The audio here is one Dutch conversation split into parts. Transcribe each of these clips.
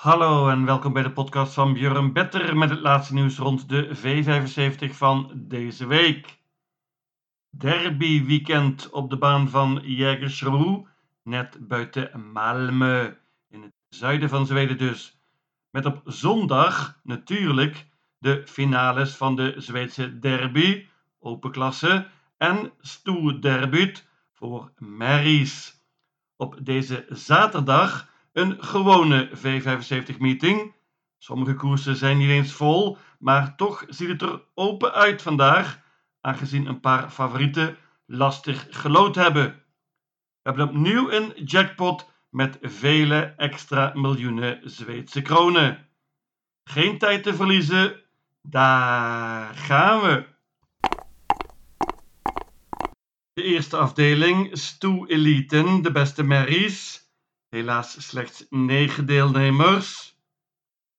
Hallo en welkom bij de podcast van Björn Better met het laatste nieuws rond de V75 van deze week. Derby weekend op de baan van Jägersro, net buiten Malmö, in het zuiden van Zweden dus. Met op zondag natuurlijk de finales van de Zweedse derby, open klasse, en stoerderbut voor Maries. Op deze zaterdag een gewone V75-meeting. Sommige koersen zijn niet eens vol, maar toch ziet het er open uit vandaag, aangezien een paar favorieten lastig gelood hebben. We hebben opnieuw een jackpot met vele extra miljoenen Zweedse kronen. Geen tijd te verliezen, daar gaan we. De eerste afdeling, Stoe Eliten, de beste merries. Helaas slechts 9 deelnemers.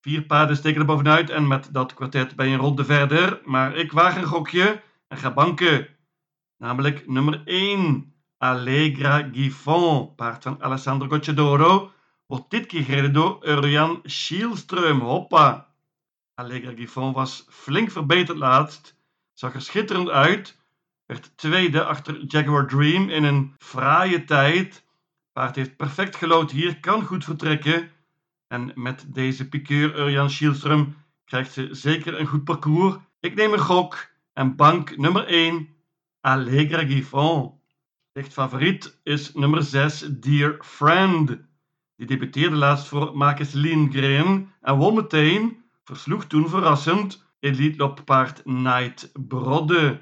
Vier paarden steken er bovenuit en met dat kwartet ben je een ronde verder. Maar ik waag een gokje en ga banken. Namelijk nummer 1, Allegra Giffon, paard van Alessandro Gocciadoro, wordt dit keer gereden door Urjan Schielström. Hoppa! Allegra Giffon was flink verbeterd laatst, zag er schitterend uit, werd tweede achter Jaguar Dream in een fraaie tijd Paard heeft perfect gelood hier, kan goed vertrekken. En met deze piqueur Urjan Schielström krijgt ze zeker een goed parcours. Ik neem een gok en bank nummer 1, Allegra Giffon. Licht favoriet is nummer 6, Dear Friend. Die debuteerde laatst voor Marcus Lindgren en won meteen, versloeg toen verrassend, elite paard Night Brodde.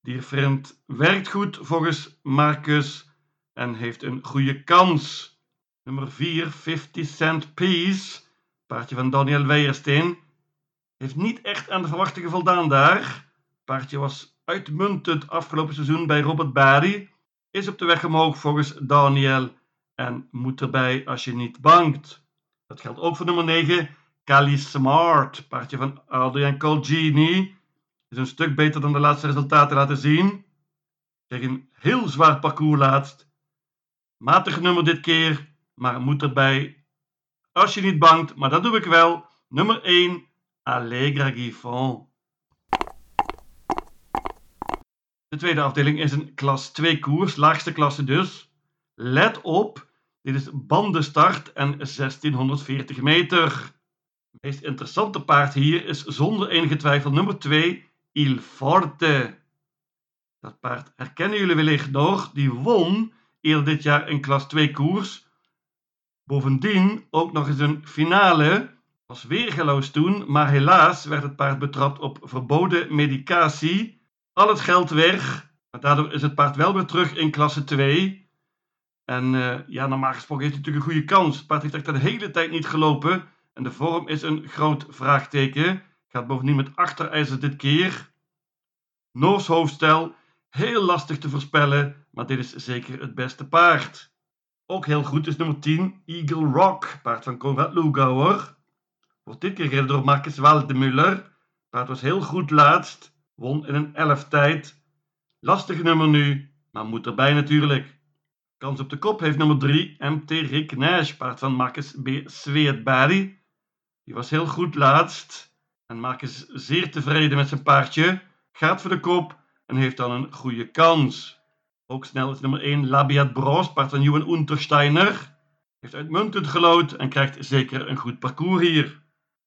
Dear Friend werkt goed volgens Marcus en heeft een goede kans. Nummer 4, 50 Cent Piece, paardje van Daniel Weijersteen, heeft niet echt aan de verwachtingen voldaan daar. Paardje was uitmuntend afgelopen seizoen bij Robert Badi, is op de weg omhoog volgens Daniel en moet erbij als je niet bangt. Dat geldt ook voor nummer 9, Cali Smart, paardje van Adrian Colgini. Is een stuk beter dan de laatste resultaten laten zien. Kreeg een heel zwaar parcours laatst Matig nummer dit keer, maar moet erbij. Als je niet bangt, maar dat doe ik wel. Nummer 1, Allegra Giffon. De tweede afdeling is een klas 2 koers, laagste klasse dus. Let op, dit is bandenstart en 1640 meter. Het meest interessante paard hier is zonder enige twijfel nummer 2, Il Forte. Dat paard herkennen jullie wellicht nog, die won eerder dit jaar een klas 2 koers. Bovendien ook nog eens een finale. Was weergeloos toen, maar helaas werd het paard betrapt op verboden medicatie. Al het geld weg. Maar daardoor is het paard wel weer terug in klasse 2. En uh, ja, normaal gesproken heeft hij natuurlijk een goede kans. Het paard heeft echt de hele tijd niet gelopen. En de vorm is een groot vraagteken. Gaat bovendien met achterijzer dit keer. Noors hoofdstel Heel lastig te voorspellen, maar dit is zeker het beste paard. Ook heel goed is nummer 10, Eagle Rock, paard van Konrad Lugauer. Wordt dit keer gereden door Marcus Waldemuller. Paard was heel goed laatst, won in een 11 tijd. Lastig nummer nu, maar moet erbij natuurlijk. Kans op de kop heeft nummer 3, MT Rick Nash, paard van Marcus B. Sweetberry. Die was heel goed laatst en Marcus zeer tevreden met zijn paardje. Gaat voor de kop en heeft dan een goede kans. Ook snel is nummer 1 Labiat Bros, Johan Untersteiner. Heeft uitmuntend gelood en krijgt zeker een goed parcours hier.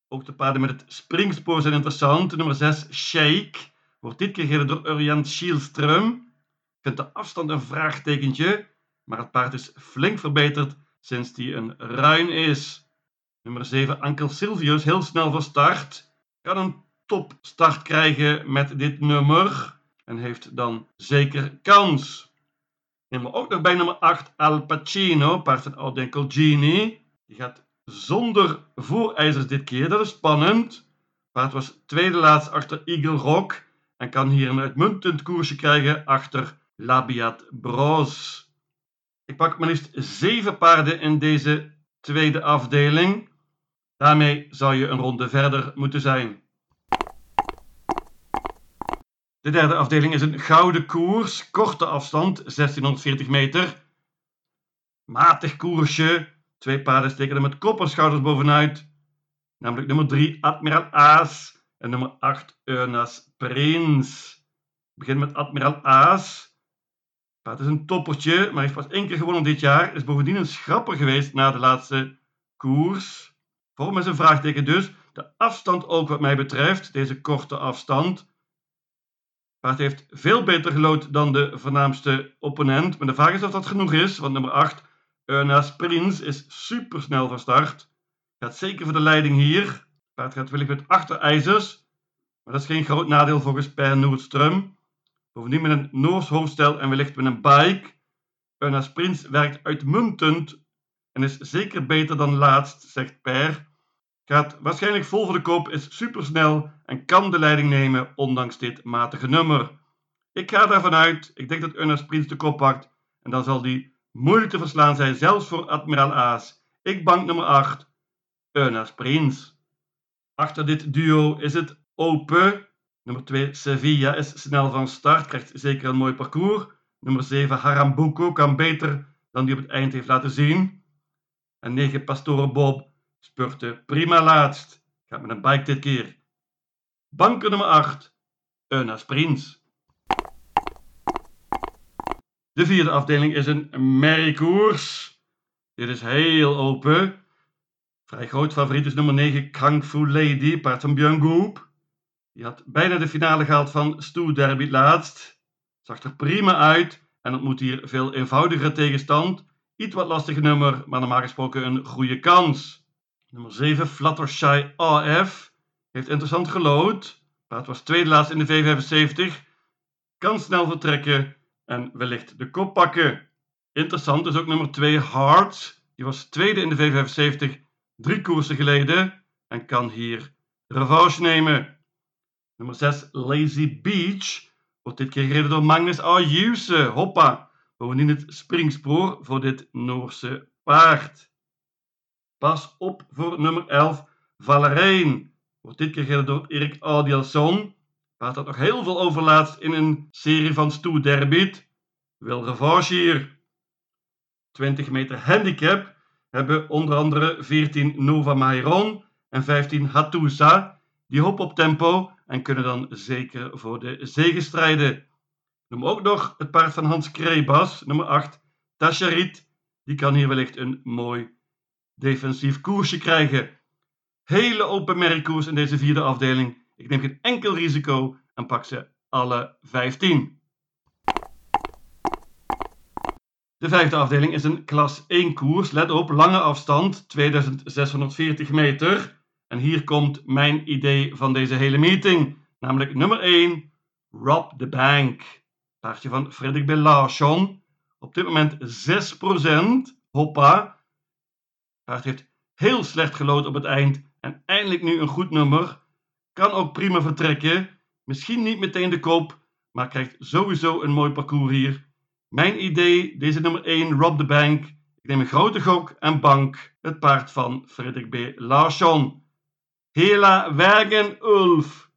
Ook de paarden met het springspoor zijn interessant. Nummer 6 Shake wordt dit keer gereden door Urjan Schielström. Ik vind de afstand een vraagtekentje, maar het paard is flink verbeterd sinds die een ruin is. Nummer 7 Ankel Silvius, heel snel van start. Kan een topstart krijgen met dit nummer en heeft dan zeker kans. Neem ook nog bij nummer 8 Al Pacino, paard van Audenkel Genie. Die gaat zonder voorijzers dit keer, dat is spannend. Paard was tweede laatst achter Eagle Rock en kan hier een uitmuntend koersje krijgen achter Labiat Bros. Ik pak maar liefst zeven paarden in deze tweede afdeling. Daarmee zou je een ronde verder moeten zijn. De derde afdeling is een gouden koers, korte afstand, 1640 meter. Matig koersje, twee paarden steken er met kopperschouders bovenuit. Namelijk nummer 3 Admiral Aas en nummer 8 Urnas Prins. Begin met Admiral Aas. Het is een toppertje, maar heeft pas één keer gewonnen dit jaar. Is bovendien een schrapper geweest na de laatste koers. Vorm is een vraagteken dus. De afstand ook wat mij betreft, deze korte afstand. Paard heeft veel beter gelood dan de voornaamste opponent. Maar de vraag is of dat genoeg is, want nummer 8, Erna's Prins, is supersnel van start. Gaat zeker voor de leiding hier. Paard gaat wellicht met achterijzers. Maar dat is geen groot nadeel volgens Per Noordström. Bovendien met een Noors hoofdstel en wellicht met een bike. Erna's Prins werkt uitmuntend en is zeker beter dan laatst, zegt Per. Gaat waarschijnlijk vol voor de kop, is supersnel en kan de leiding nemen, ondanks dit matige nummer. Ik ga daarvan uit, ik denk dat Ernas Prins de kop pakt en dan zal die moeilijk te verslaan zijn, zelfs voor Admiraal Aas. Ik bank nummer 8, Ernas Prins. Achter dit duo is het open. Nummer 2, Sevilla, is snel van start, krijgt zeker een mooi parcours. Nummer 7, Harambuco, kan beter dan die op het eind heeft laten zien. En 9, Pastore Bob, spurte prima laatst. Gaat met een bike dit keer. Banker nummer 8, Eunas Prins. De vierde afdeling is een merriekoers. Dit is heel open. Vrij groot favoriet is nummer 9, Kang Fu Lady, paard van Björn Goop. Die had bijna de finale gehaald van Stoe Derby laatst. Zag er prima uit en ontmoet hier veel eenvoudigere tegenstand. Iets wat lastige nummer, maar normaal gesproken een goede kans. Nummer 7, Fluttershy AF. Heeft interessant gelood. Paard was tweede laatst in de V75. Kan snel vertrekken en wellicht de kop pakken. Interessant is ook nummer 2, Hearts. Die was tweede in de V75 drie koersen geleden en kan hier revanche nemen. Nummer 6, Lazy Beach. Wordt dit keer gereden door Magnus Ayuse. Hoppa. Bovendien het springspoor voor dit Noorse paard. Pas op voor nummer 11, Valerijn. Wordt dit keer gereden door Erik Audielson. Paard had nog heel veel overlaatst in een serie van Stoe Derbit. Wil revanche hier. 20 meter handicap hebben onder andere 14 Nova Mairon en 15 Hattusa. Die hopen op tempo en kunnen dan zeker voor de zege strijden. Noem ook nog het paard van Hans Krebas, nummer 8, Tasharit. Die kan hier wellicht een mooi defensief koersje krijgen. Hele open merkkoers in deze vierde afdeling. Ik neem geen enkel risico en pak ze alle 15. De vijfde afdeling is een klas 1 koers. Let op, lange afstand, 2640 meter. En hier komt mijn idee van deze hele meeting. Namelijk nummer 1, Rob the Bank. Paardje van Frederik Belachon. Op dit moment 6%. Hoppa. Paard heeft heel slecht gelood op het eind. En eindelijk nu een goed nummer. Kan ook prima vertrekken. Misschien niet meteen de kop. Maar krijgt sowieso een mooi parcours hier. Mijn idee, deze nummer 1, Rob the Bank. Ik neem een grote gok en bank. Het paard van Frederik B. Larsson. Hela Wagen Ulf.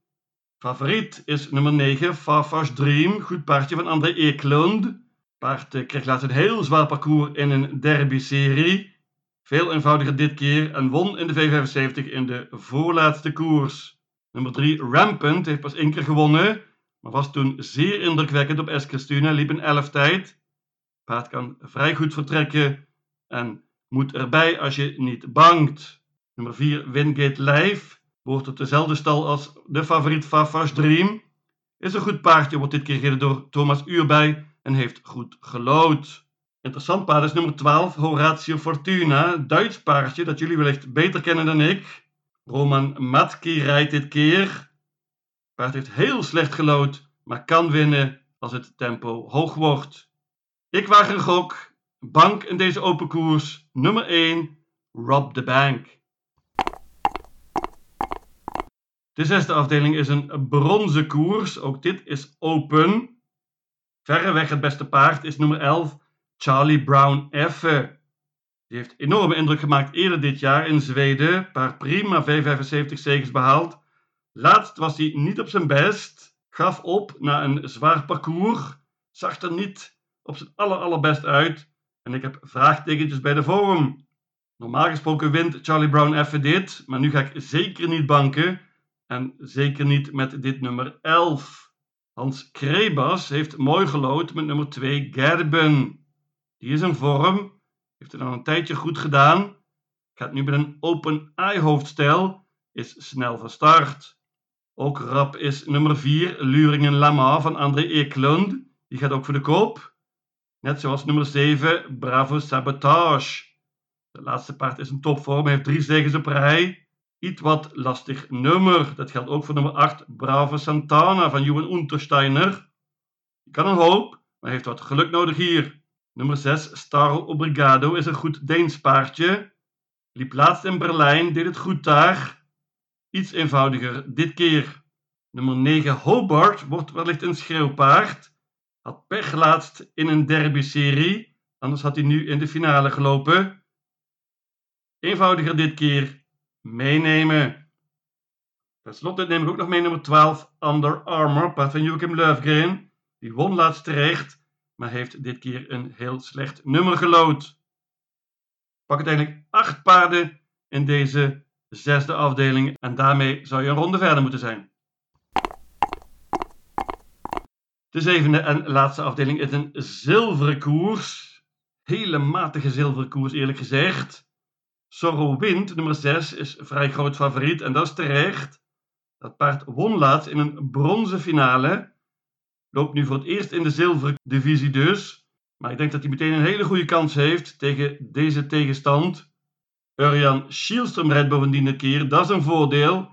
Favoriet is nummer 9, Farfars Dream. Goed paardje van André Eklund. Paard eh, kreeg laatst een heel zwaar parcours in een derby-serie. Veel eenvoudiger dit keer en won in de V75 in de voorlaatste koers. Nummer 3, Rampant, heeft pas één keer gewonnen, maar was toen zeer indrukwekkend op Eskilstuna, liep een 11 tijd. Paard kan vrij goed vertrekken en moet erbij als je niet bangt. Nummer 4, Wingate Live, hoort tot dezelfde stal als de favoriet Farfars Dream. Is een goed paardje, wordt dit keer gereden door Thomas Uurbij en heeft goed gelood. Interessant paard is nummer 12, Horatio Fortuna, Duits paardje dat jullie wellicht beter kennen dan ik. Roman Matki rijdt dit keer. Paard heeft heel slecht gelood, maar kan winnen als het tempo hoog wordt. Ik waag een gok. Bank in deze open koers. Nummer 1, Rob the Bank. De zesde afdeling is een bronzen koers. Ook dit is open. Verreweg het beste paard is nummer 11, Charlie Brown Effe. Die heeft enorme indruk gemaakt eerder dit jaar in Zweden. Paard prima V75 zegens behaald. Laatst was hij niet op zijn best. Gaf op na een zwaar parcours. Zag er niet op zijn aller allerbest uit. En ik heb vraagtekentjes bij de vorm. Normaal gesproken wint Charlie Brown even dit, maar nu ga ik zeker niet banken. En zeker niet met dit nummer 11. Hans Krebas heeft mooi gelood met nummer 2 Gerben. Die is in vorm, heeft het al een tijdje goed gedaan. Gaat nu met een open eye hoofdstijl, is snel van start. Ook rap is nummer 4 Luringen Lama van André Eklund. Die gaat ook voor de koop. Net zoals nummer 7 Bravo Sabotage. De laatste paard is een topvorm, heeft drie zegens op rij. Iets wat lastig nummer. Dat geldt ook voor nummer 8 Bravo Santana van Johan Untersteiner. Die kan een hoop, maar heeft wat geluk nodig hier. Nummer 6 Star Obrigado is een goed Deens paardje. Liep laatst in Berlijn, deed het goed daar. Iets eenvoudiger dit keer. Nummer 9 Hobart wordt wellicht een schreeuwpaard. Had pech laatst in een derby-serie, anders had hij nu in de finale gelopen. Eenvoudiger dit keer. Meenemen. Ten slotte neem ik ook nog mee nummer 12 Under Armour, paard van Joachim Löfgren. Die won laatst terecht, maar heeft dit keer een heel slecht nummer gelood. Pak uiteindelijk 8 paarden in deze zesde afdeling en daarmee zou je een ronde verder moeten zijn. De zevende en laatste afdeling is een zilveren koers. Hele matige zilveren koers, eerlijk gezegd. Zorro Wind, nummer 6, is vrij groot favoriet en dat is terecht. Dat paard won laatst in een bronzen finale. Loopt nu voor het eerst in de zilveren divisie dus. Maar ik denk dat hij meteen een hele goede kans heeft tegen deze tegenstand. Urjan Schielström rijdt bovendien een keer, dat is een voordeel.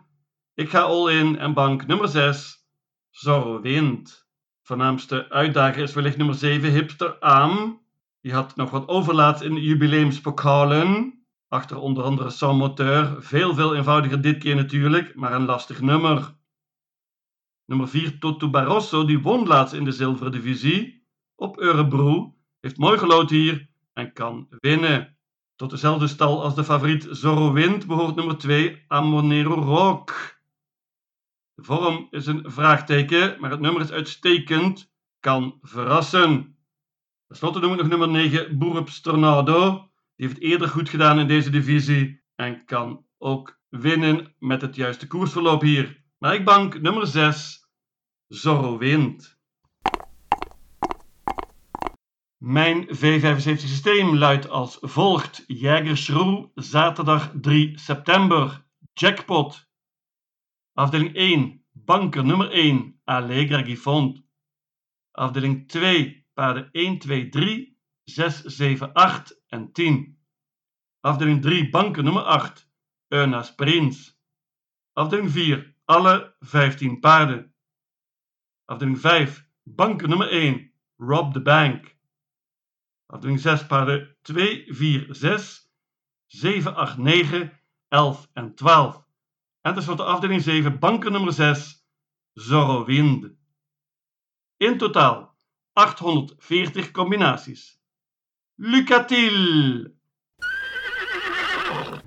Ik ga all in en bank nummer 6, Zorro Wind. Voornaamste uitdager is wellicht nummer 7, Hipster Am. Die had nog wat overlaat in jubileumspokalen. Achter onder andere Sans Moteur. Veel, veel eenvoudiger dit keer natuurlijk, maar een lastig nummer. Nummer 4, Toto Barroso, die won laatst in de zilveren divisie. Op Eurebro. Heeft mooi gelood hier en kan winnen. Tot dezelfde stal als de favoriet Zorro Wind behoort nummer 2, Amonero Rock. De vorm is een vraagteken, maar het nummer is uitstekend, kan verrassen. Ten slotte noem ik nog nummer 9, Boerups Tornado. Die heeft eerder goed gedaan in deze divisie en kan ook winnen met het juiste koersverloop hier. Maar ik bank nummer 6, Zorro wint. Mijn V75 systeem luidt als volgt: Jägerschroe, zaterdag 3 september. Jackpot Afdeling 1, banker nummer 1, Allegra Gifond. Afdeling 2, paarden 1, 2, 3, 6, 7, 8 en 10. Afdeling 3, banker nummer 8, Eunas Prins. Afdeling 4, alle 15 paarden. Afdeling 5, banker nummer 1, Rob the Bank. Afdeling 6, paarden 2, 4, 6, 7, 8, 9, 11 en 12. En tenslotte afdeling 7, banken nummer 6, Zorro Wind. In totaal 840 combinaties. Lucatil!